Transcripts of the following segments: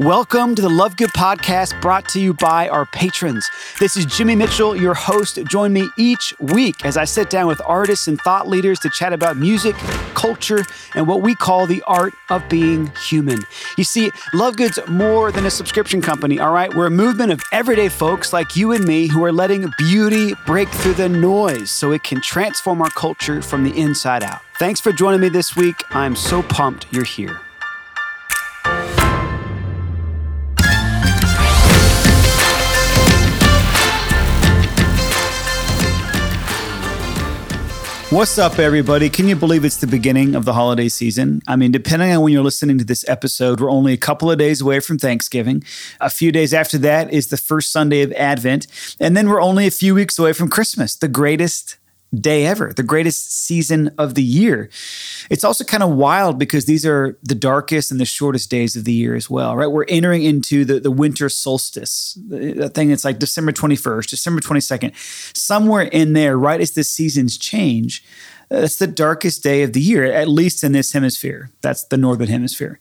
Welcome to the Love Good podcast brought to you by our patrons. This is Jimmy Mitchell, your host. Join me each week as I sit down with artists and thought leaders to chat about music, culture, and what we call the art of being human. You see, Love Good's more than a subscription company, all right? We're a movement of everyday folks like you and me who are letting beauty break through the noise so it can transform our culture from the inside out. Thanks for joining me this week. I'm so pumped you're here. What's up, everybody? Can you believe it's the beginning of the holiday season? I mean, depending on when you're listening to this episode, we're only a couple of days away from Thanksgiving. A few days after that is the first Sunday of Advent. And then we're only a few weeks away from Christmas, the greatest day ever, the greatest season of the year. It's also kind of wild because these are the darkest and the shortest days of the year as well, right? We're entering into the, the winter solstice, the thing that's like December 21st, December 22nd, somewhere in there, right as the seasons change. That's the darkest day of the year, at least in this hemisphere. That's the northern hemisphere.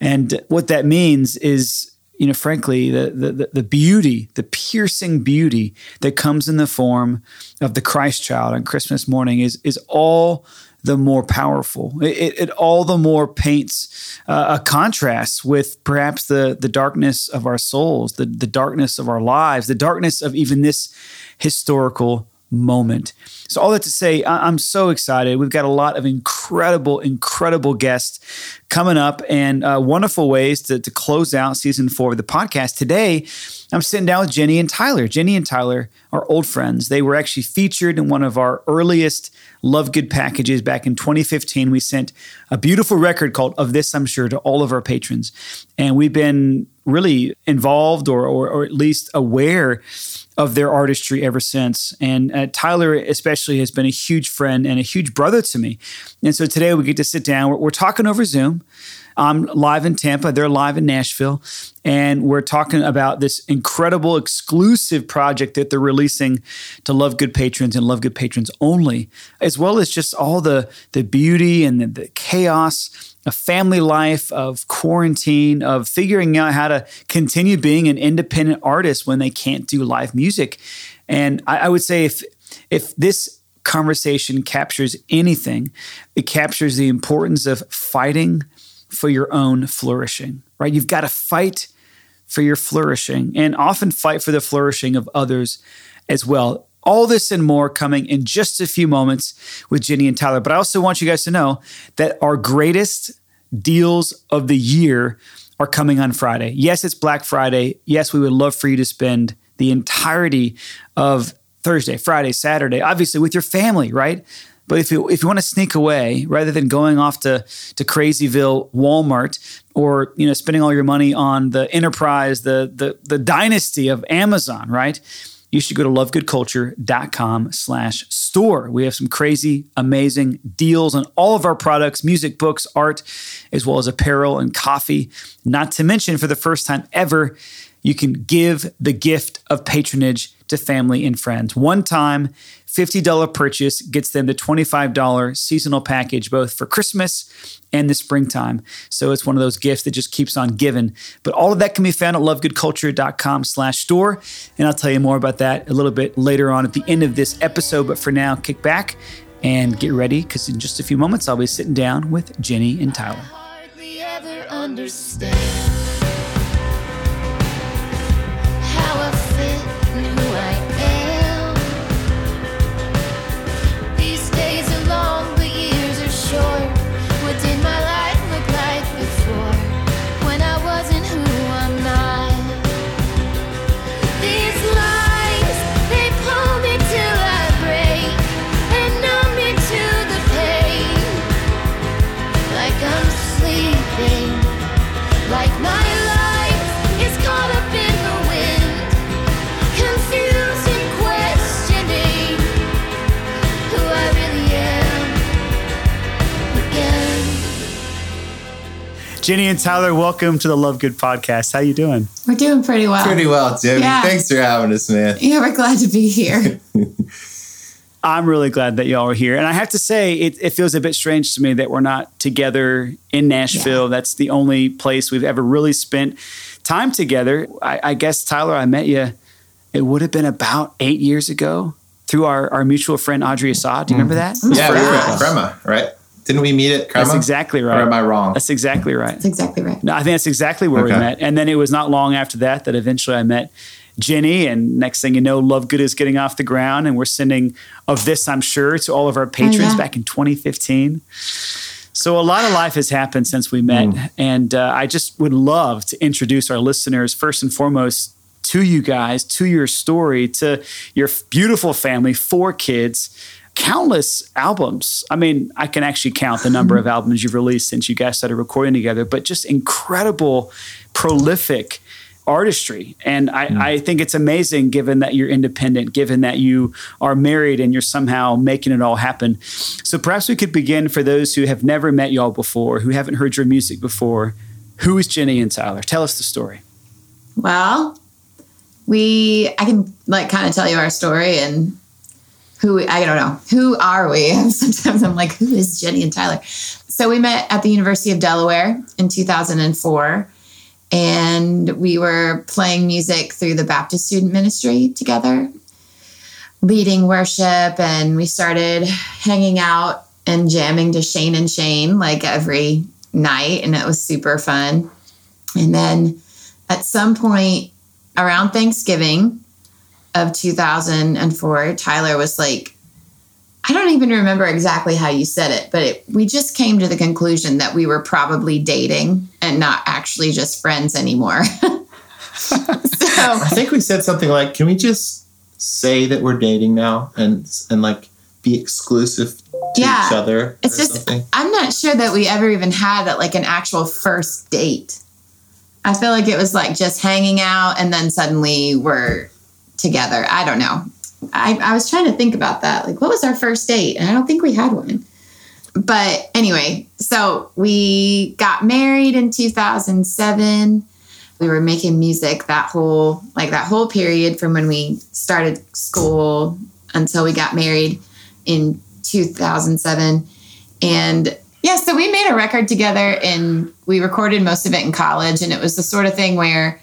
And what that means is you know, frankly, the, the, the beauty, the piercing beauty that comes in the form of the Christ child on Christmas morning is, is all the more powerful. It, it, all the more paints uh, a contrast with perhaps the, the darkness of our souls, the, the darkness of our lives, the darkness of even this historical moment. So, all that to say, I'm so excited. We've got a lot of incredible, incredible guests coming up and uh, wonderful ways to, to close out season four of the podcast. Today, I'm sitting down with Jenny and Tyler. Jenny and Tyler are old friends. They were actually featured in one of our earliest Love Good packages back in 2015. We sent a beautiful record called Of This, I'm Sure, to all of our patrons. And we've been really involved or, or, or at least aware of their artistry ever since. And uh, Tyler, especially, has been a huge friend and a huge brother to me. And so today we get to sit down. We're, we're talking over Zoom. I'm live in Tampa, they're live in Nashville, and we're talking about this incredible exclusive project that they're releasing to Love Good patrons and Love Good patrons only, as well as just all the the beauty and the, the chaos of family life, of quarantine, of figuring out how to continue being an independent artist when they can't do live music. And I, I would say if if this conversation captures anything, it captures the importance of fighting for your own flourishing, right? You've got to fight for your flourishing and often fight for the flourishing of others as well. All this and more coming in just a few moments with Jenny and Tyler. But I also want you guys to know that our greatest deals of the year are coming on Friday. Yes, it's Black Friday. Yes, we would love for you to spend the entirety of Thursday, Friday, Saturday, obviously with your family, right? But if you if you want to sneak away rather than going off to to Crazyville Walmart or you know spending all your money on the enterprise, the the the dynasty of Amazon, right? You should go to lovegoodculture.com slash store. We have some crazy, amazing deals on all of our products, music, books, art, as well as apparel and coffee. Not to mention, for the first time ever, you can give the gift of patronage to family and friends. One time, $50 purchase gets them the $25 seasonal package, both for Christmas and the springtime. So it's one of those gifts that just keeps on giving. But all of that can be found at lovegoodculture.com slash store. And I'll tell you more about that a little bit later on at the end of this episode. But for now, kick back and get ready because in just a few moments, I'll be sitting down with Jenny and Tyler. Jenny and Tyler, welcome to the Love Good podcast. How you doing? We're doing pretty well. Pretty well, Jim. Yeah. Thanks for having us, man. Yeah, we're glad to be here. I'm really glad that y'all are here. And I have to say, it, it, feels a bit strange to me that we're not together in Nashville. Yeah. That's the only place we've ever really spent time together. I, I guess, Tyler, I met you, it would have been about eight years ago through our, our mutual friend Audrey Assad. Do you remember mm-hmm. that? Yeah, we were at Crema, right? Didn't we meet at Crema? That's exactly right. Or am I wrong? That's exactly right. That's exactly right. No, I think that's exactly where Okay. we met. And then it was not long after that that eventually I met Jenny. And next thing you know, Love Good is getting off the ground. And we're sending of this, I'm sure, to all of our patrons yeah. back in 2015. So a lot of life has happened since we met. And uh, I just would love to introduce our listeners, first and foremost, to you guys, to your story, to your beautiful family, four kids, countless albums. I mean, I can actually count the number of albums you've released since you guys started recording together, but just incredible, prolific artistry. And I, mm. I think it's amazing given that you're independent, given that you are married and you're somehow making it all happen. So perhaps we could begin for those who have never met y'all before, who haven't heard your music before. Who is Jenny and Tyler? Tell us the story. Well, we I can like kind of tell you our story and who I don't know who are we. Sometimes I'm like, who is Jenny and Tyler? So we met at the University of Delaware in 2004, and we were playing music through the Baptist Student Ministry together, leading worship, and we started hanging out and jamming to Shane and Shane like every night, and it was super fun. And then at some point around Thanksgiving of 2004, Tyler was like, I don't even remember exactly how you said it, but it, we just came to the conclusion that we were probably dating and not actually just friends anymore. so, I think we said something like, "Can we just say that we're dating now and and like be exclusive to Yeah. each other?" it's just, something? I'm not sure that we ever even had uh, like an actual first date. I feel like it was like just hanging out and then suddenly we're together. I don't know. I, I was trying to think about that. Like, what was our first date? And I don't think we had one. But anyway, so we got married in 2007. We were making music that whole, like that whole period from when we started school until we got married in 2007. And yeah, so we made a record together and we recorded most of it in college. And it was the sort of thing where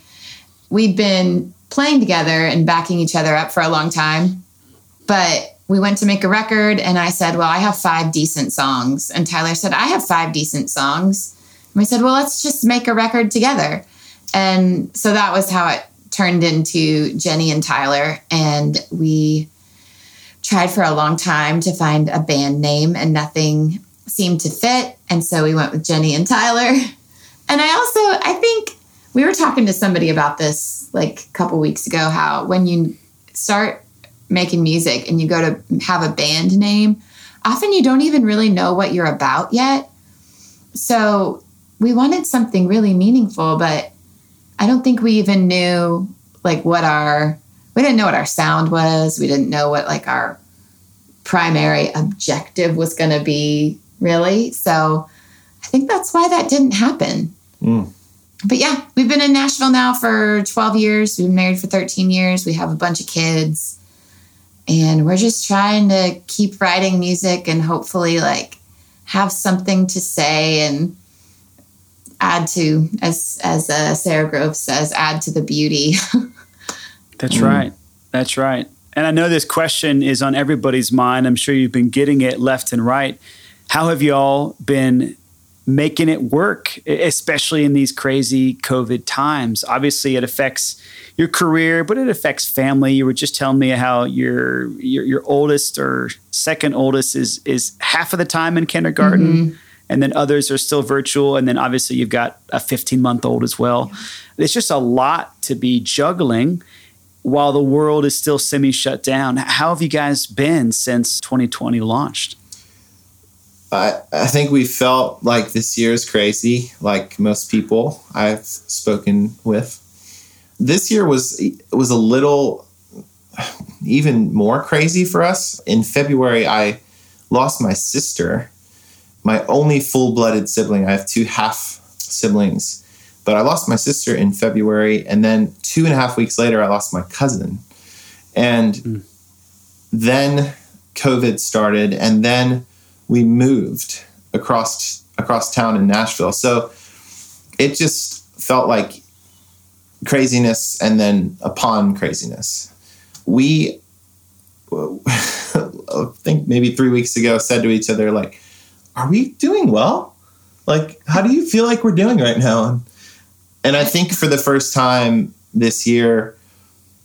we'd been playing together and backing each other up for a long time. But we went to make a record and I said, Well, I have five decent songs. And Tyler said, I have five decent songs. And we said, Well, let's just make a record together. And so that was how it turned into Jenny and Tyler. And we tried for a long time to find a band name and nothing seemed to fit. And so we went with Jenny and Tyler. And I also, I think we were talking to somebody about this like a couple weeks ago how when you start making music and you go to have a band name, often you don't even really know what you're about yet. So we wanted something really meaningful, but I don't think we even knew like what our we didn't know what our sound was. We didn't know what like our primary objective was going to be really. So I think that's why that didn't happen. Mm. But yeah, we've been in Nashville now for 12 years. We've been married for 13 years. We have a bunch of kids. And we're just trying to keep writing music and hopefully like have something to say and add to as as uh, Sara Groves says, add to the beauty. That's right. That's right. And I know this question is on everybody's mind. I'm sure you've been getting it left and right. How have y'all been making it work, especially in these crazy COVID times? Obviously, it affects your career, but it affects family. You were just telling me how your your, your oldest or second oldest is is half of the time in kindergarten. Mm-hmm. And then others are still virtual. And then obviously you've got a 15 month old as well. It's just a lot to be juggling while the world is still semi shut down. How have you guys been since 2020 launched? I, I think we felt like this year is crazy, like most people I've spoken with. This year was was a little even more crazy for us. In February, I lost my sister, my only full blooded sibling. I have two half siblings, but I lost my sister in February, and then two and a half weeks later, I lost my cousin, and hmm. then COVID started, and then we moved across across town in Nashville. So it just felt like craziness and then upon craziness. We, I think maybe three weeks ago, said to each other, like, are we doing well? Like, how do you feel like we're doing right now? And, and I think for the first time this year,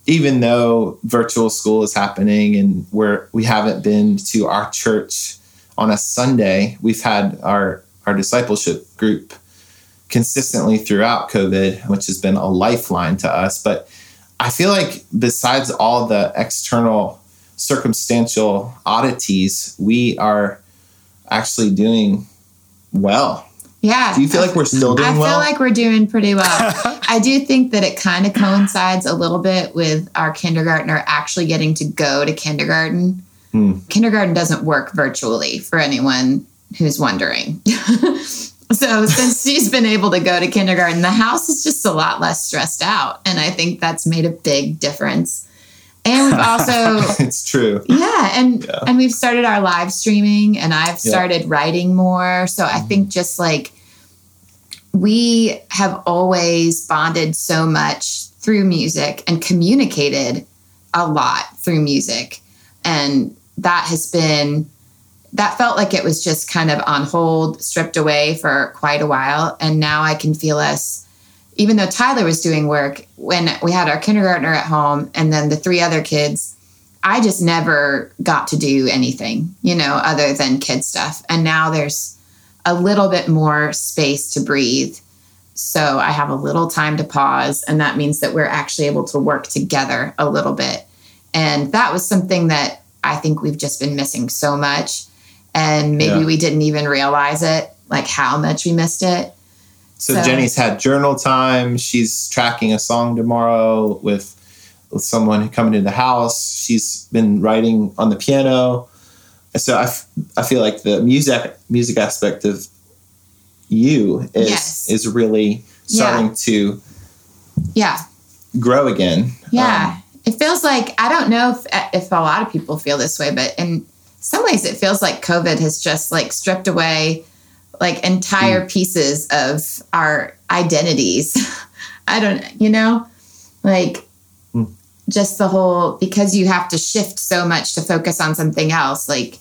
even though virtual school is happening and we're we haven't been to our church on a Sunday, we've had our our discipleship group consistently throughout COVID, which has been a lifeline to us. But I feel like besides all the external circumstantial oddities, we are actually doing well. Yeah. Do you feel like we're still doing I well? I feel like we're doing pretty well. I do think that it kind of coincides a little bit with our kindergartner actually getting to go to kindergarten. Hmm. Kindergarten doesn't work virtually for anyone who's wondering. so since she's been able to go to kindergarten, the house is just a lot less stressed out. And I think that's made a big difference. And we've also it's true. yeah, and Yeah. and we've started our live streaming, and I've Yeah. Mm-hmm. started writing more. So I think just like we have always bonded so much through music and communicated a lot through music, and that has been that felt like it was just kind of on hold, stripped away for quite a while, and now I can feel us even though Tyler was doing work when we had our kindergartner at home and then the three other kids, I just never got to do anything, you know, other than kid stuff. And now there's a little bit more space to breathe. So I have a little time to pause. And that means that we're actually able to work together a little bit. And that was something that I think we've just been missing so much. And maybe Yeah. we didn't even realize it, like how much we missed it. So, So- Jenny's had journal time. She's tracking a song tomorrow with with someone coming to the house. She's been writing on the piano. So I, f- I feel like the music music aspect of you is Yes. is really starting to Yeah. grow again. Yeah. Um, it feels like, I don't know if, if a lot of people feel this way, but in some ways it feels like COVID has just like stripped away like entire pieces of our identities. I don't, you know, like Hmm. just the whole, because you have to shift so much to focus on something else. Like,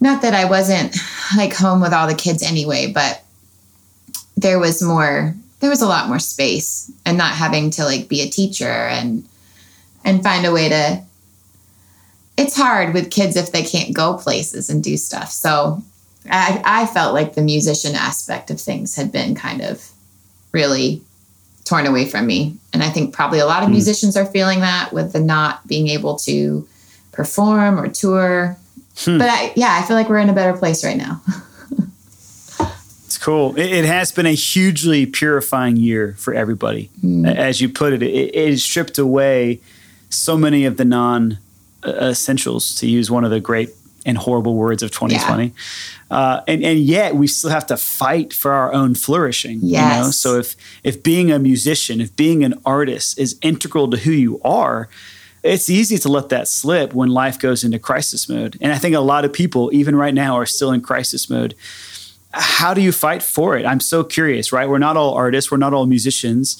not that I wasn't like home with all the kids anyway, but there was more there was a lot more space and not having to like be a teacher and and find a way to it's hard with kids if they can't go places and do stuff so i i felt like the musician aspect of things had been kind of really torn away from me and i think probably a lot of Hmm. musicians are feeling that with the not being able to perform or tour Hmm. but I, yeah i feel like we're in a better place right now It's cool. It, it has been a hugely purifying year for everybody. As you put it, it, it stripped away so many of the non uh, essentials, to use one of the great and horrible words of 2020. Uh, and, and yet we still have to fight for our own flourishing. You know? Yes. So if, if being a musician, if being an artist is integral to who you are, it's easy to let that slip when life goes into crisis mode. And I think a lot of people, even right now, are still in crisis mode how do you fight for it? I'm so curious, right? We're not all artists, we're not all musicians,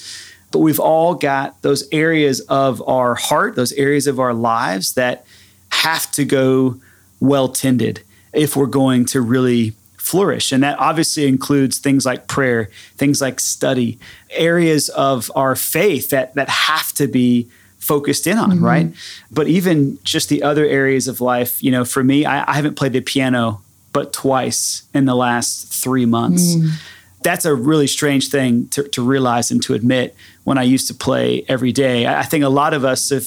but we've all got those areas of our heart, those areas of our lives that have to go well tended if we're going to really flourish. And that obviously includes things like prayer, things like study, areas of our faith that that have to be focused in on, mm-hmm. right? But even just the other areas of life, you know, for me, I, I haven't played the piano but twice in the last three months. Mm. That's a really strange thing to, to realize and to admit when I used to play every day. I, I think a lot of us have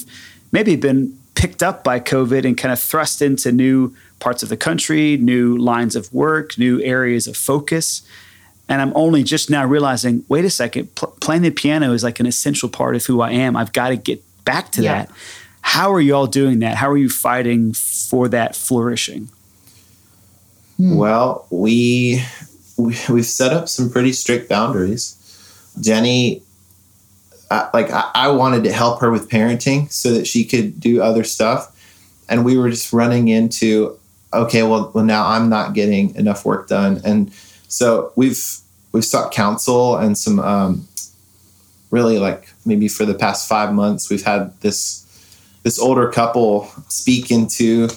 maybe been picked up by COVID and kind of thrust into new parts of the country, new lines of work, new areas of focus. And I'm only just now realizing wait a second, pl- playing the piano is like an essential part of who I am. I've got to get back to Yeah. that. How are you all doing that? How are you fighting for that flourishing? Well, we, we we've set up some pretty strict boundaries. Jenny, I, like I, I wanted to help her with parenting so that she could do other stuff, and we were just running into okay, well, well now I'm not getting enough work done, and so we've we've sought counsel and some um, really like maybe for the past five months, we've had this this older couple speak into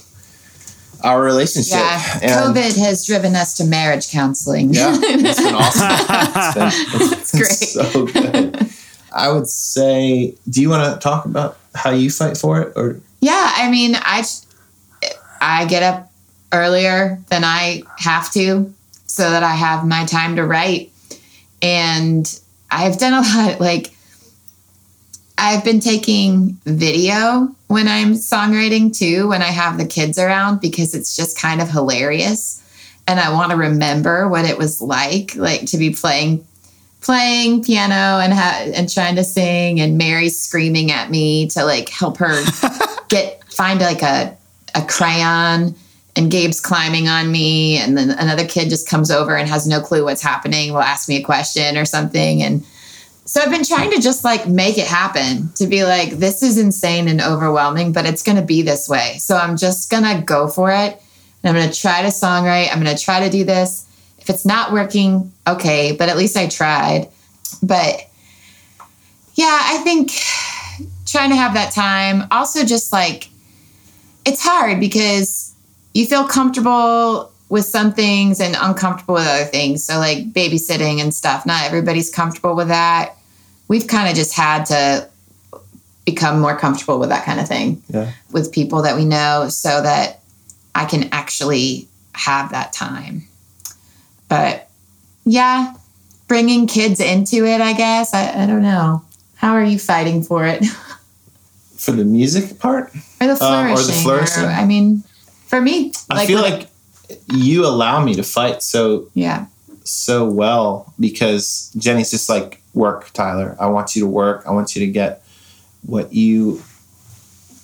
our relationship. Yeah, And- COVID has driven us to marriage counseling. Yeah, it's been awesome. It's been, it's been great. so good. I would say, do you want to talk about how you fight for it, or Yeah, I mean, I I get up earlier than I have to so that I have my time to write. And I've done a lot like I've been taking video when I'm songwriting too when I have the kids around because it's just kind of hilarious. And I want to remember what it was like like to be playing playing piano and ha- and trying to sing and Mary screaming at me to like help her get find like a a crayon and Gabe's climbing on me and then another kid just comes over and has no clue what's happening will ask me a question or something and so I've been trying to just like make it happen to be like this is insane and overwhelming but it's going to be this way. So I'm just going to go for it. And I'm going to try to songwrite. I'm going to try to do this. If it's not working okay but at least I tried. But yeah I think trying to have that time. Also just like it's hard because you feel comfortable with some things and uncomfortable with other things. So, like babysitting and stuff, not everybody's comfortable with that. We've kind of just had to become more comfortable with that kind of thing yeah, with people that we know so that I can actually have that time. But yeah, bringing kids into it, I guess. I, I don't know. How are you fighting for it? for the music part? or the Um, or the flourishing? flourishing. I mean, for me, I feel like you allow me to fight so yeah. So well because Jenny's just like work, Tyler. I want you to work. I want you to get what you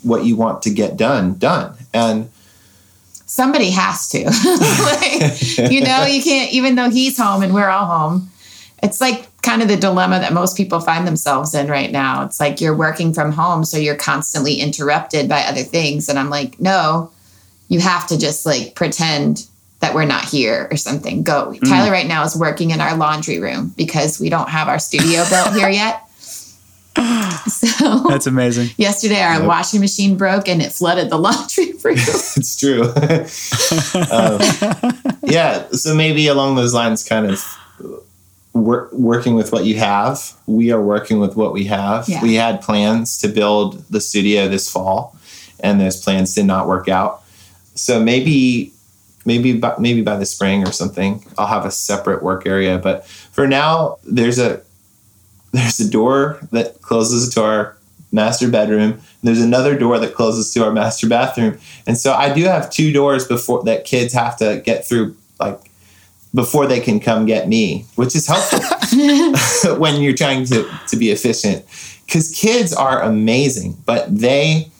what you want to get done done. And somebody has to. like, you know, you can't, even though he's home and we're all home, it's like kind of the dilemma that most people find themselves in right now. It's like you're working from home, so you're constantly interrupted by other things. And I'm like, no, you have to just like pretend that we're not here or something. Go. Tyler right now is working in our laundry room because we don't have our studio built here yet. So That's amazing. yesterday our Yep. washing machine broke and it flooded the laundry room. it's true. um, yeah, so maybe along those lines, kind of wor- working with what you have. We are working with what we have. Yeah. We had plans to build the studio this fall, and those plans did not work out. So maybe, maybe, by, maybe by the spring or something, I'll have a separate work area. But for now, there's a there's a door that closes to our master bedroom. There's another door that closes to our master bathroom. And so I do have two doors before that kids have to get through like before they can come get me, which is helpful when you're trying to, to be efficient. Because kids are amazing, but they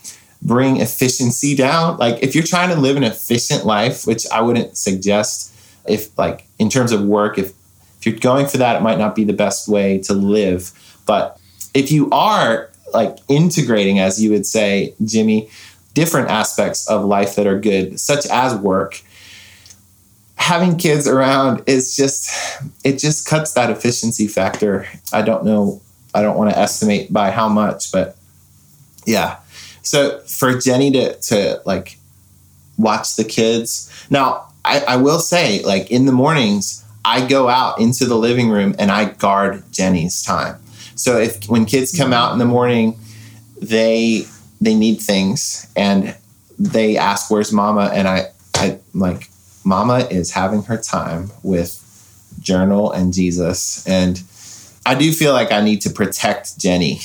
bring efficiency down. Like if you're trying to live an efficient life, which I wouldn't suggest if like in terms of work, if if you're going for that, it might not be the best way to live. But if you are like integrating, as you would say, Jimmy, different aspects of life that are good, such as work, having kids around is just it just cuts that efficiency factor. I don't know, I don't want to estimate by how much, but yeah. So for Jenny to to like watch the kids. Now, I, I will say, like in the mornings, I go out into the living room and I guard Jenny's time. So if when kids come out in the morning, they they need things and they ask where's mama and I I like mama is having her time with journal and Jesus and I do feel like I need to protect Jenny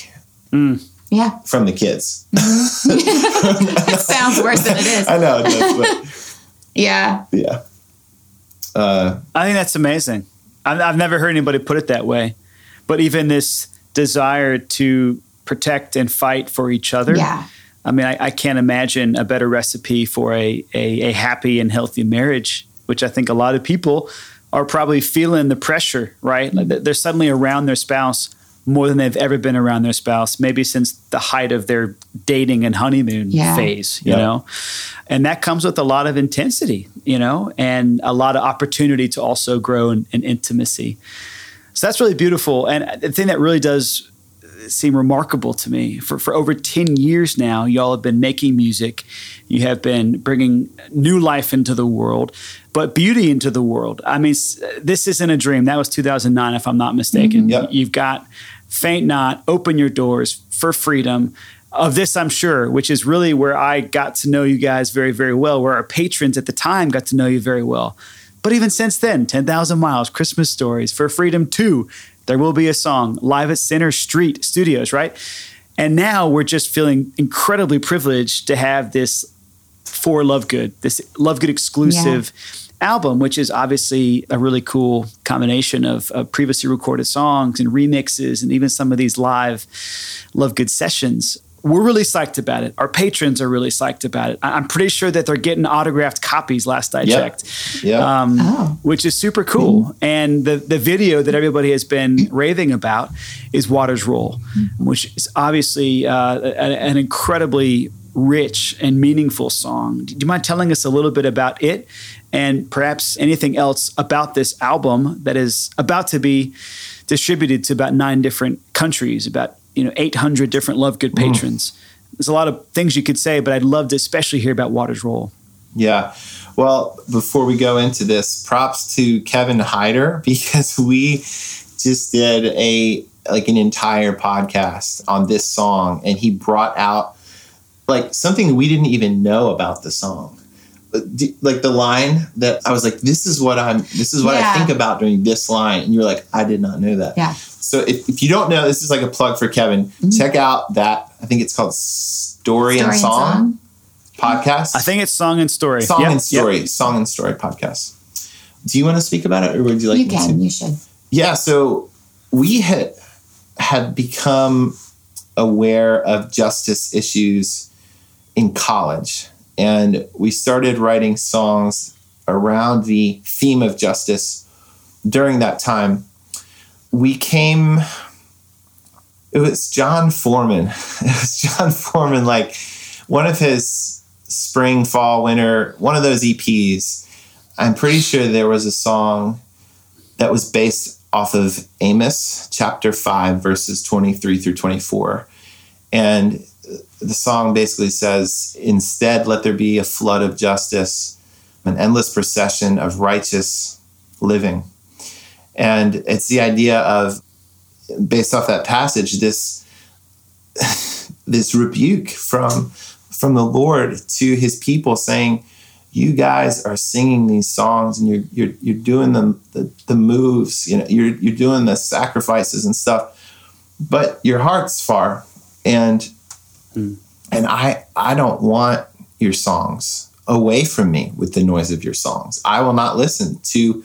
mm. Yeah. from the kids. it sounds worse than it is. I know it does, but Yeah. yeah. Uh, I think that's amazing. I've, I've never heard anybody put it that way. But even this desire to protect and fight for each other. Yeah. I mean, I, I can't imagine a better recipe for a, a, a happy and healthy marriage, which I think a lot of people are probably feeling the pressure, right? Like they're suddenly around their spouse more than they've ever been around their spouse, maybe since the height of their dating and honeymoon Yeah. phase, you Yeah. know? And that comes with a lot of intensity, you know, and a lot of opportunity to also grow in, in intimacy. So that's really beautiful. And the thing that really does seem remarkable to me. For, for over 10 years now, y'all have been making music. You have been bringing new life into the world, but beauty into the world. I mean, this isn't a dream. That was 2009, if I'm not mistaken. Mm-hmm. Yep. You've got Faint Not, Open Your Doors for Freedom. Of this, I'm sure, which is really where I got to know you guys very, very well, where our patrons at the time got to know you very well. But even since then, 10,000 Miles, Christmas Stories, For Freedom 2, There Will Be a Song, live at Center Street Studios, right? And now we're just feeling incredibly privileged to have this for Lovegood, this Lovegood exclusive yeah. album, which is obviously a really cool combination of, of, previously recorded songs and remixes and even some of these live Lovegood sessions we're really psyched about it. Our patrons are really psyched about it. I'm pretty sure that they're getting autographed copies. Last I yep. checked, yeah, um, oh. which is super cool. Mm-hmm. And the the video that everybody has been raving about is Waters Roll, mm-hmm. which is obviously uh, an incredibly rich and meaningful song. Do you mind telling us a little bit about it, and perhaps anything else about this album that is about to be distributed to about nine different countries, about you know 800 different Love Good patrons. Mm. There's a lot of things you could say, but I'd love to especially hear about Waters Roll. Yeah. Well, before we go into this, props to Kevin Heider because we just did a like an entire podcast on this song and he brought out like something we didn't even know about the song like the line that I was like, this is what I'm, this is what yeah. I think about during this line. And you're like, I did not know that. Yeah. So if, if you don't know, this is like a plug for Kevin. Mm-hmm. Check out that. I think it's called Story, Story and, song and, Song, podcast. I think it's Song and Story. Song yep. and Story. Yep. Song and Story podcast. Do you want to speak about it, or would you like? You can. To? You should. Yeah. So we had had become aware of justice issues in college, and we started writing songs around the theme of justice during that time we came it was Jon Foreman. It was Jon Foreman, like one of his spring, fall, winter, one of those EPs. I'm pretty sure there was a song that was based off of Amos chapter 5, verses 23 through 24. And the song basically says, Instead, let there be a flood of justice, an endless procession of righteous living. And it's the idea of, based off that passage, this this rebuke from from the Lord to His people, saying, "You guys are singing these songs, and you're you're you're doing the the, the moves. You know, you're you're doing the sacrifices and stuff, but your heart's far, and mm. and I I don't want your songs." away from me with the noise of your songs. I will not listen to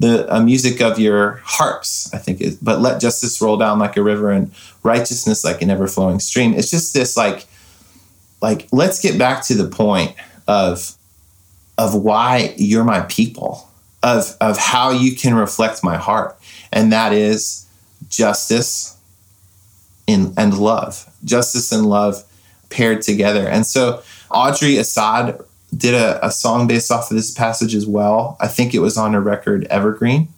the music of your harps, I think is, but let justice roll down like a river and righteousness like an ever flowing stream. It's just this like, like, let's get back to the point of, of why you're my people, of, of how you can reflect my heart. And that is justice in, and love, justice and love paired together. And so Audrey Assad did a, a song based off of this passage as well. I think it was on a record Evergreen.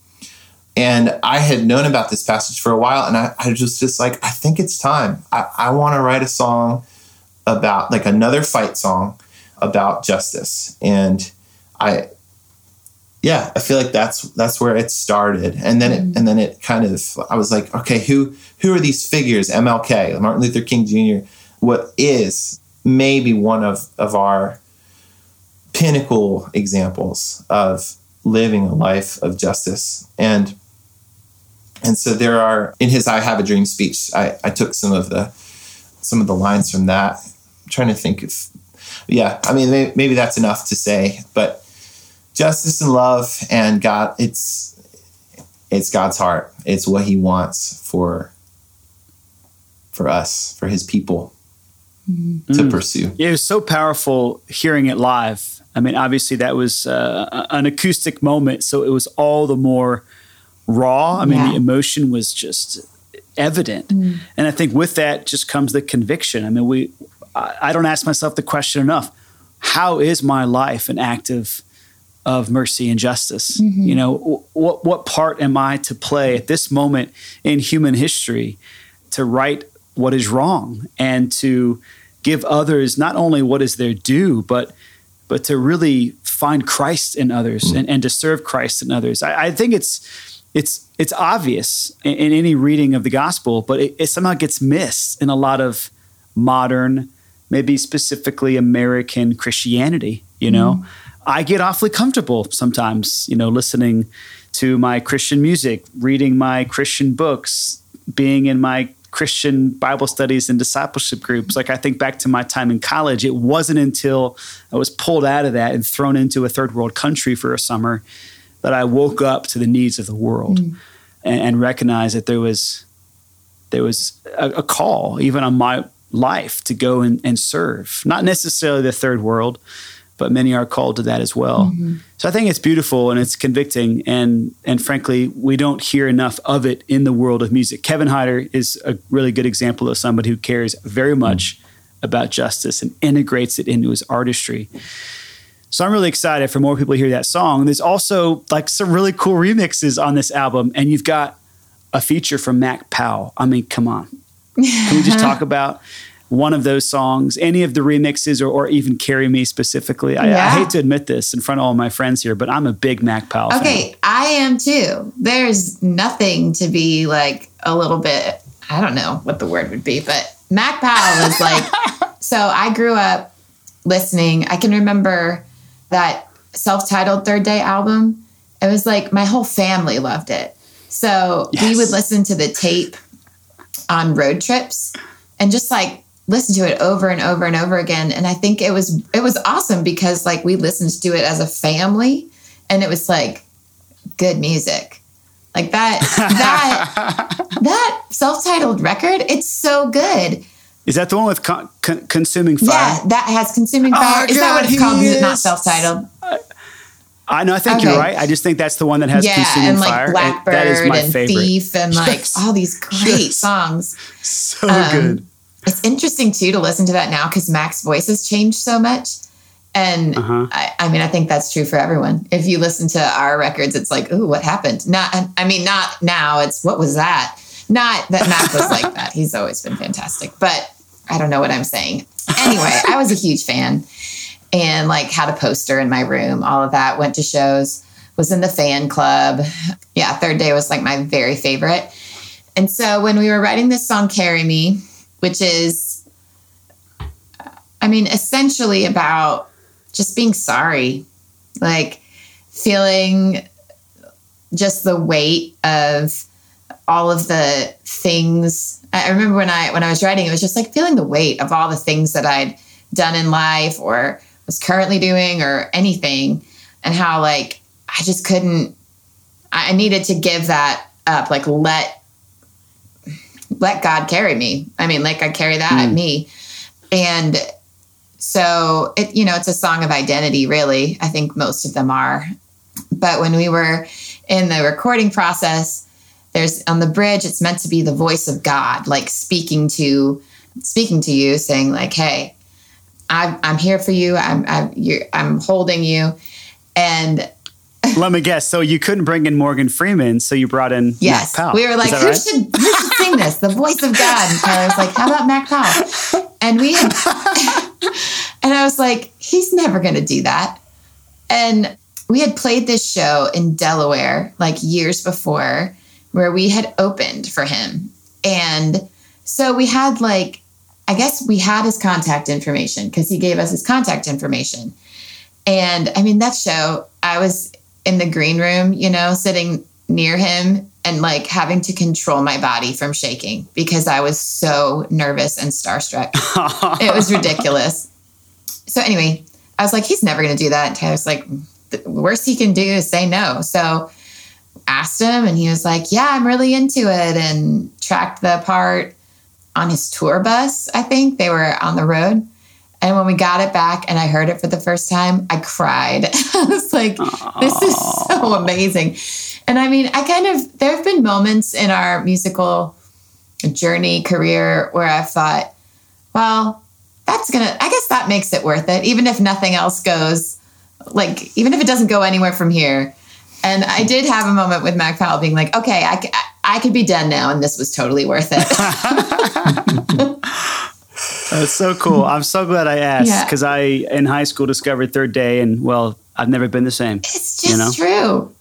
And I had known about this passage for a while, and I, I was just like, I think it's time. I, I want to write a song about like another fight song about justice. And I yeah, I feel like that's that's where it started. And then it mm-hmm. and then it kind of I was like, okay, who who are these figures? MLK, Martin Luther King Jr., what is maybe one of of our pinnacle examples of living a life of justice. And and so there are in his I Have a Dream speech, I, I took some of the some of the lines from that. I'm trying to think of yeah, I mean maybe, maybe that's enough to say, but justice and love and God it's it's God's heart. It's what he wants for for us, for his people mm-hmm. to pursue. Yeah, it was so powerful hearing it live I mean, obviously that was uh, an acoustic moment, so it was all the more raw. I mean, yeah. the emotion was just evident, mm. and I think with that just comes the conviction. I mean, we I don't ask myself the question enough: How is my life an act of of mercy and justice? Mm-hmm. You know, what what part am I to play at this moment in human history to right what is wrong and to give others not only what is their due, but but to really find Christ in others mm. and, and to serve Christ in others. I, I think it's it's it's obvious in, in, any reading of the gospel, but it, it somehow gets missed in a lot of modern, maybe specifically American Christianity. You know, mm. I get awfully comfortable sometimes, you know, listening to my Christian music, reading my Christian books, being in my Christian Bible studies and discipleship groups. Like I think back to my time in college, it wasn't until I was pulled out of that and thrown into a third world country for a summer that I woke up to the needs of the world mm. and, and, recognized that there was there was a, a, call even on my life to go and, and serve, not necessarily the third world, but many are called to that as well. Mm-hmm. So I think it's beautiful and it's convicting, and and frankly, we don't hear enough of it in the world of music. Kevin Heider is a really good example of somebody who cares very much about justice and integrates it into his artistry. So I'm really excited for more people to hear that song. There's also like some really cool remixes on this album, and you've got a feature from Mac Powell. I mean, come on. Can we just talk about one of those songs, any of the remixes, or, or even Carry Me specifically. Yeah. I, I, hate to admit this in front of all my friends here, but I'm a big Mac Powell okay, fan. I am too. There's nothing to be like a little bit, I don't know what the word would be, but Mac Powell is like, so I grew up listening. I can remember that self titled Third Day album. It was like my whole family loved it. So yes. we would listen to the tape on road trips and just like listen to it over and over and over again and i think it was it was awesome because like we listened to it as a family and it was like good music like that that that self-titled record it's so good is that the one with con- con- consuming fire yeah that has consuming oh, fire oh, is God, that what it's called is it not self-titled I know. I think okay. you're right. I just think that's the one that has yeah, consuming and like fire. Blackbird that is my and favorite. Thief and like all these great yes. songs. So um, good. It's interesting too to listen to that now because Mac's voice has changed so much. And uh-huh. I, I, mean, I think that's true for everyone. If you listen to our records, it's like, ooh, what happened? Not, I mean, not now. It's what was that? Not that Mac was like that. He's always been fantastic, but I don't know what I'm saying. Anyway, I was a huge fan and like had a poster in my room, all of that. Went to shows, was in the fan club. Yeah, third day was like my very favorite. And so when we were writing this song, Carry Me, which is, I mean, essentially about just being sorry, like feeling just the weight of all of the things. I remember when I when I was writing, it was just like feeling the weight of all the things that I'd done in life or was currently doing or anything, and how like I just couldn't. I needed to give that up, like let let God carry me. I mean, like I carry that mm. at me. And so it, you know, it's a song of identity, really. I think most of them are. But when we were in the recording process, there's on the bridge, it's meant to be the voice of God, like speaking to speaking to you, saying, like, hey, I'm, I'm here for you. I'm, I'm, I'm holding you. And let me guess. So you couldn't bring in Morgan Freeman, so you brought in yes. We were like, who right? should who this? The voice of God. And Tyler was like, how about Mac Powell? And we had, and I was like, he's never going to do that. And we had played this show in Delaware like years before, where we had opened for him, and so we had like, I guess we had his contact information because he gave us his contact information. And I mean, that show, I was in the green room, you know, sitting near him and like having to control my body from shaking because I was so nervous and starstruck. it was ridiculous. So, anyway, I was like, he's never going to do that. And Tyler's like, the worst he can do is say no. So, asked him, and he was like, yeah, I'm really into it, and tracked the part on his tour bus. I think they were on the road. And when we got it back and I heard it for the first time, I cried. I was like, Aww. this is so amazing. And I mean, I kind of, there have been moments in our musical journey career where I've thought, well, that's going to, I guess that makes it worth it, even if nothing else goes, like, even if it doesn't go anywhere from here. And I did have a moment with Mac Powell being like, okay, I, I could be done now and this was totally worth it. That's so cool. I'm so glad I asked Yeah. because I, in high school, discovered Third Day, and well, I've never been the same. it's just You know? true.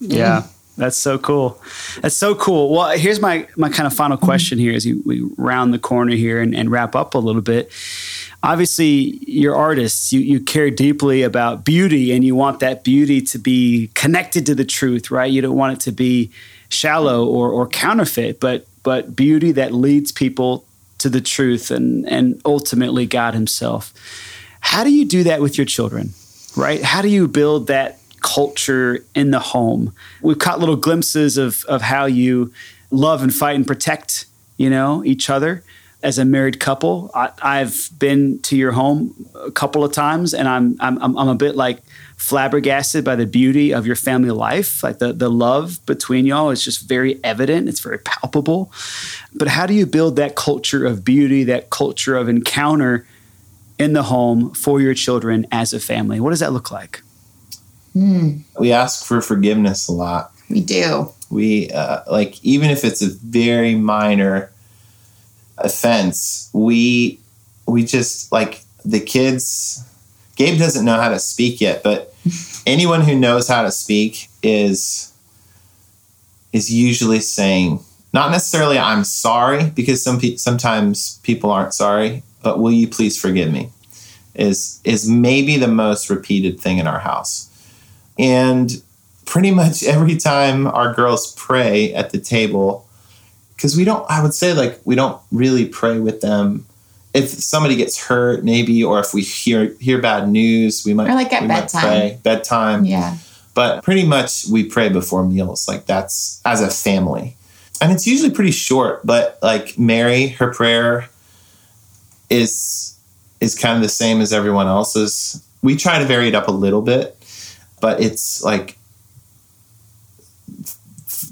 Yeah, that's so cool. That's so cool. Well, here's my my kind of final question here as we round the corner here and, and wrap up a little bit. Obviously, you're artists. You you care deeply about beauty, and you want that beauty to be connected to the truth, right? You don't want it to be shallow or or counterfeit, but but beauty that leads people to the truth and and ultimately God Himself. How do you do that with your children? Right? How do you build that culture in the home? We've caught little glimpses of of how you love and fight and protect, you know, each other as a married couple. I, I've been to your home a couple of times, and I'm I'm I'm I'm a bit like flabbergasted by the beauty of your family life. Like the the love between y'all is just very evident. It's very palpable. But how do you build that culture of beauty, that culture of encounter in the home for your children as a family? What does that look like? We ask for forgiveness a lot. We do. we uh, like even if it's a very minor offense we we just like the kids gabe doesn't know how to speak yet but anyone who knows how to speak is is usually saying not necessarily i'm sorry because some pe- sometimes people aren't sorry but will you please forgive me is is maybe the most repeated thing in our house and pretty much every time our girls pray at the table because we don't i would say like we don't really pray with them. If somebody gets hurt maybe or if we hear hear bad news we might Or like at bedtime. pray. Bedtime. Yeah. but pretty much we pray before meals like that's as a family. And it's usually pretty short but like mary her prayer is is kind of the same as everyone else's. We try to vary it up a little bit but it's like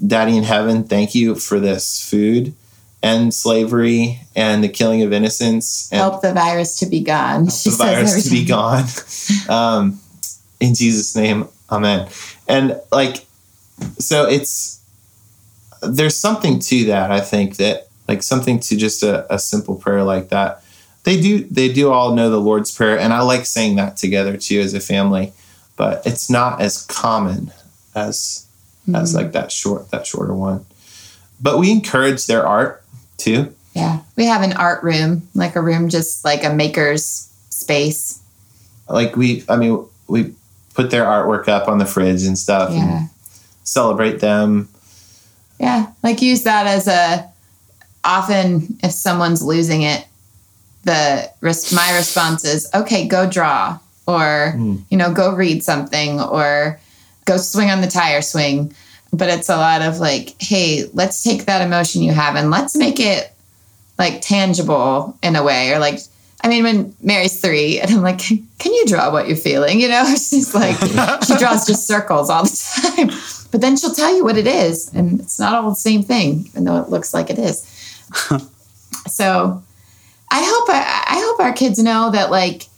daddy in heaven thank you for this food and slavery and the killing of innocents and Help the virus to be gone. the virus to be gone. Um, in Jesus' name, amen. And like, so it's there's something to that. I think that like something to just a, a simple prayer like that. They do they do all know the Lord's prayer, and I like saying that together too as a family. But it's not as common as as mm-hmm. like that short that shorter one. But we encourage their art too. Yeah. We have an art room, like a room just like a maker's space. like we i mean we put their artwork up on the fridge and stuff Yeah. and celebrate them Yeah. Like use that as a often if someone's losing it, the my response is, okay, go draw or, hmm. you know, go read something or go swing on the tire swing. But it's a lot of like, hey, let's take that emotion you have and let's make it like tangible in a way or like I mean, when Mary's three, and I'm like, "Can you draw what you're feeling?" You know, she's like, she draws just circles all the time, but then she'll tell you what it is, and it's not all the same thing, even though it looks like it is. so, I hope I, I hope our kids know that like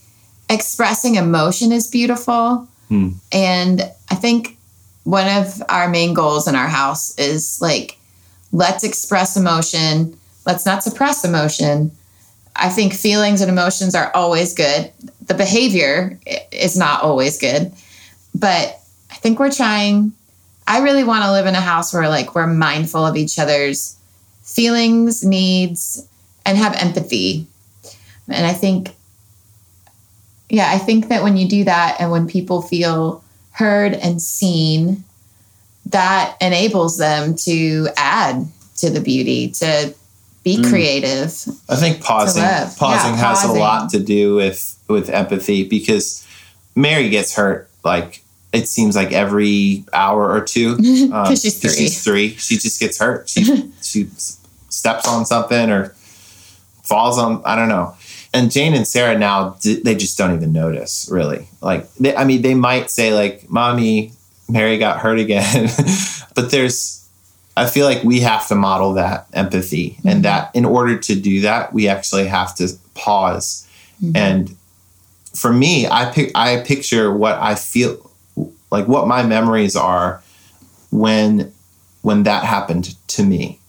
expressing emotion is beautiful, Hmm. and I think one of our main goals in our house is like, let's express emotion, let's not suppress emotion. I think feelings and emotions are always good. The behavior is not always good, but I think we're trying. I really want to live in a house where like we're mindful of each other's feelings, needs, and have empathy. And I think, yeah, I think that when you do that and when people feel heard and seen, that enables them to add to the beauty, to be creative. i think pausing pausing Yeah, has a lot to do with with empathy because mary gets hurt like it seems like every hour or two um, 'Cause she's three. she's three. She just gets hurt. She she steps on something or falls on i don't know and jane and sarah now they just don't even notice really. Like they, i mean they might say like mommy mary got hurt again. But there's i feel like we have to model that empathy. And mm-hmm. that in order to do that we actually have to pause. Mm-hmm. And for me i pic- i picture what i feel like what my memories are when when that happened to me.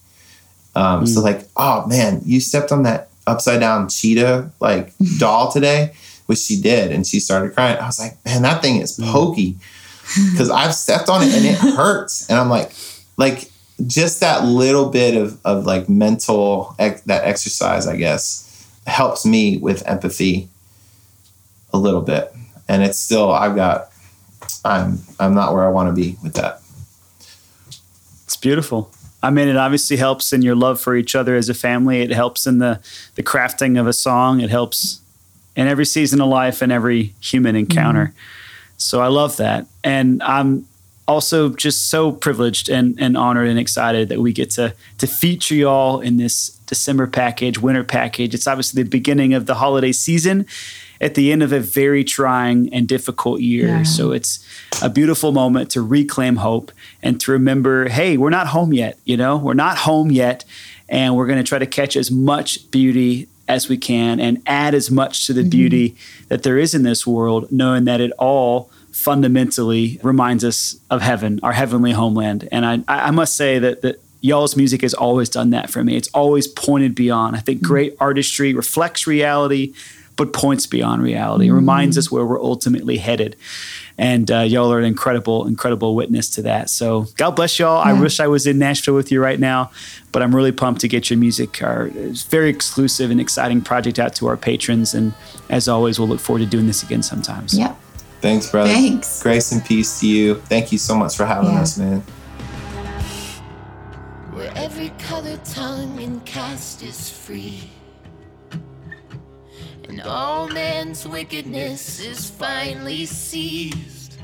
Um, So mm. like, oh man, you stepped on that upside down cheetah like doll today, which she did, and she started crying. I was like, man, that thing is mm. pokey because I've stepped on it and it hurts, and I'm like, like just that little bit of of like mental ex- that exercise, I guess, helps me with empathy a little bit, and it's still I've got. I'm I'm not where I want to be with that. It's beautiful. I mean, it obviously helps in your love for each other as a family. It helps in the the crafting of a song. It helps in every season of life and every human encounter. Mm-hmm. So I love that, and I'm also just so privileged and, and honored and excited that we get to to feature y'all in this December package, winter package. It's obviously the beginning of the holiday season at the end of a very trying and difficult year. Yeah. So it's a beautiful moment to reclaim hope and to remember, hey, we're not home yet, you know? We're not home yet and we're going to try to catch as much beauty as we can and add as much to the mm-hmm. beauty that there is in this world, knowing that it all fundamentally reminds us of heaven, our heavenly homeland. And I, I must say that, that y'all's music has always done that for me. It's always pointed beyond. I think mm. great artistry reflects reality, but points beyond reality. It reminds us where we're ultimately headed. And uh, y'all are an incredible, incredible witness to that. So God bless y'all. I wish I was in Nashville with you right now, but I'm really pumped to get your music. Our it's very exclusive and exciting project out to our patrons. And as always, we'll look forward to doing this again sometimes. Yep. Thanks, brother. Thanks. Grace and peace to you. Thank you so much for having Yeah. us, man. where every color, tongue, and caste is free. And all man's wickedness is finally seized.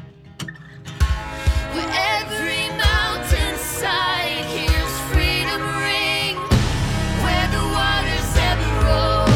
Where every mountainside hears freedom ring. Where the waters ever roll.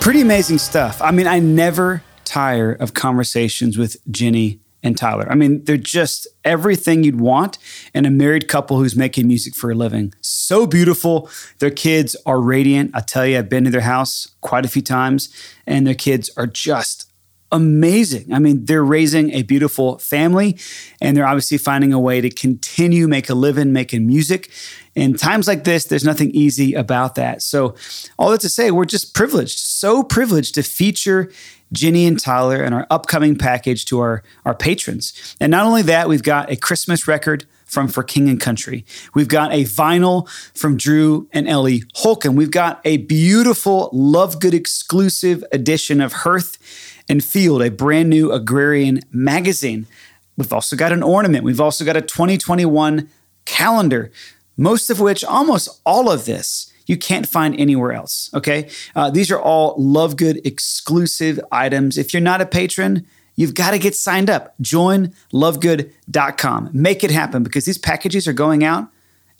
Pretty amazing stuff. I mean, I never tire of conversations with Jenny and Tyler. I mean, they're just everything you'd want in a married couple who's making music for a living. So beautiful. Their kids are radiant. I tell you, I've been to their house quite a few times, and their kids are just amazing. I mean, they're raising a beautiful family and they're obviously finding a way to continue make a living making music. In times like this, there's nothing easy about that. So, all that to say, we're just privileged, so privileged to feature Jenny and Tyler in our upcoming package to our, our patrons. And not only that, we've got a Christmas record from For King and Country. We've got a vinyl from Drew and Ellie Holcomb. We've got a beautiful Love Good exclusive edition of Hearth and Field, a brand new agrarian magazine. We've also got an ornament. We've also got a 2021 calendar, most of which, almost all of this, you can't find anywhere else. Okay. Uh, these are all Love Good exclusive items. If you're not a patron, you've got to get signed up. Join lovegood.com. Make it happen because these packages are going out,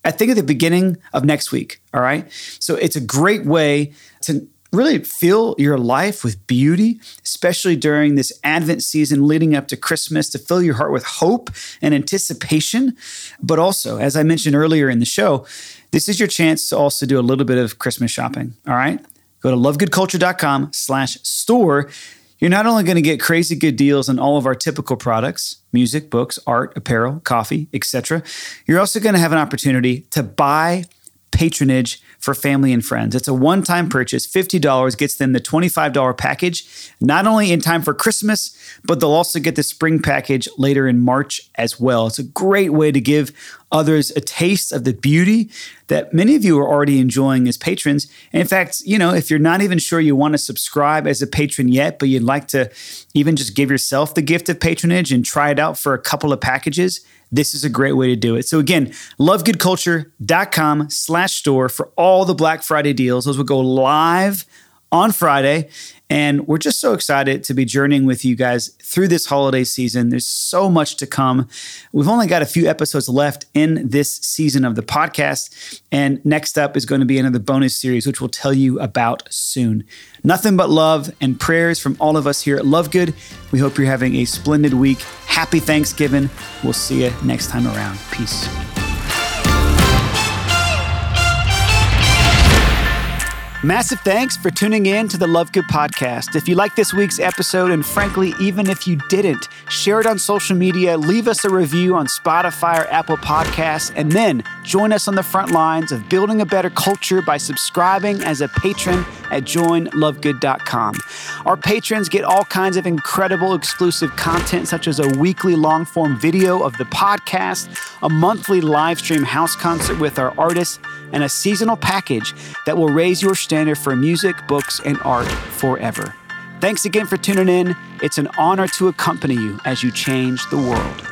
I think, at the beginning of next week. All right. So it's a great way to really fill your life with beauty, especially during this Advent season leading up to Christmas, to fill your heart with hope and anticipation. But also, as I mentioned earlier in the show, this is your chance to also do a little bit of Christmas shopping. All right. Go to lovegoodculture.com slash store. You're not only going to get crazy good deals on all of our typical products, music, books, art, apparel, coffee, etc. You're also going to have an opportunity to buy patronage for family and friends. It's a one time purchase. $50 gets them the $25 package, not only in time for Christmas, but they'll also get the spring package later in March as well. It's a great way to give others a taste of the beauty that many of you are already enjoying as patrons. In fact, you know, if you're not even sure you want to subscribe as a patron yet, but you'd like to even just give yourself the gift of patronage and try it out for a couple of packages, this is a great way to do it. So again, lovegoodculture.com slash store for all the Black Friday deals. Those will go live on Friday. And we're just so excited to be journeying with you guys through this holiday season. There's so much to come. We've only got a few episodes left in this season of the podcast. And next up is going to be another bonus series, which we'll tell you about soon. Nothing but love and prayers from all of us here at Love Good. We hope you're having a splendid week. Happy Thanksgiving. We'll see you next time around. Peace. Massive thanks for tuning in to the Love Good podcast. If you like this week's episode, and frankly, even if you didn't, share it on social media, leave us a review on Spotify or Apple Podcasts, and then join us on the front lines of building a better culture by subscribing as a patron at joinlovegood.com. Our patrons get all kinds of incredible exclusive content, such as a weekly long form video of the podcast, a monthly live stream house concert with our artists, and a seasonal package that will raise your standard for music, books, and art forever. Thanks again for tuning in. It's an honor to accompany you as you change the world.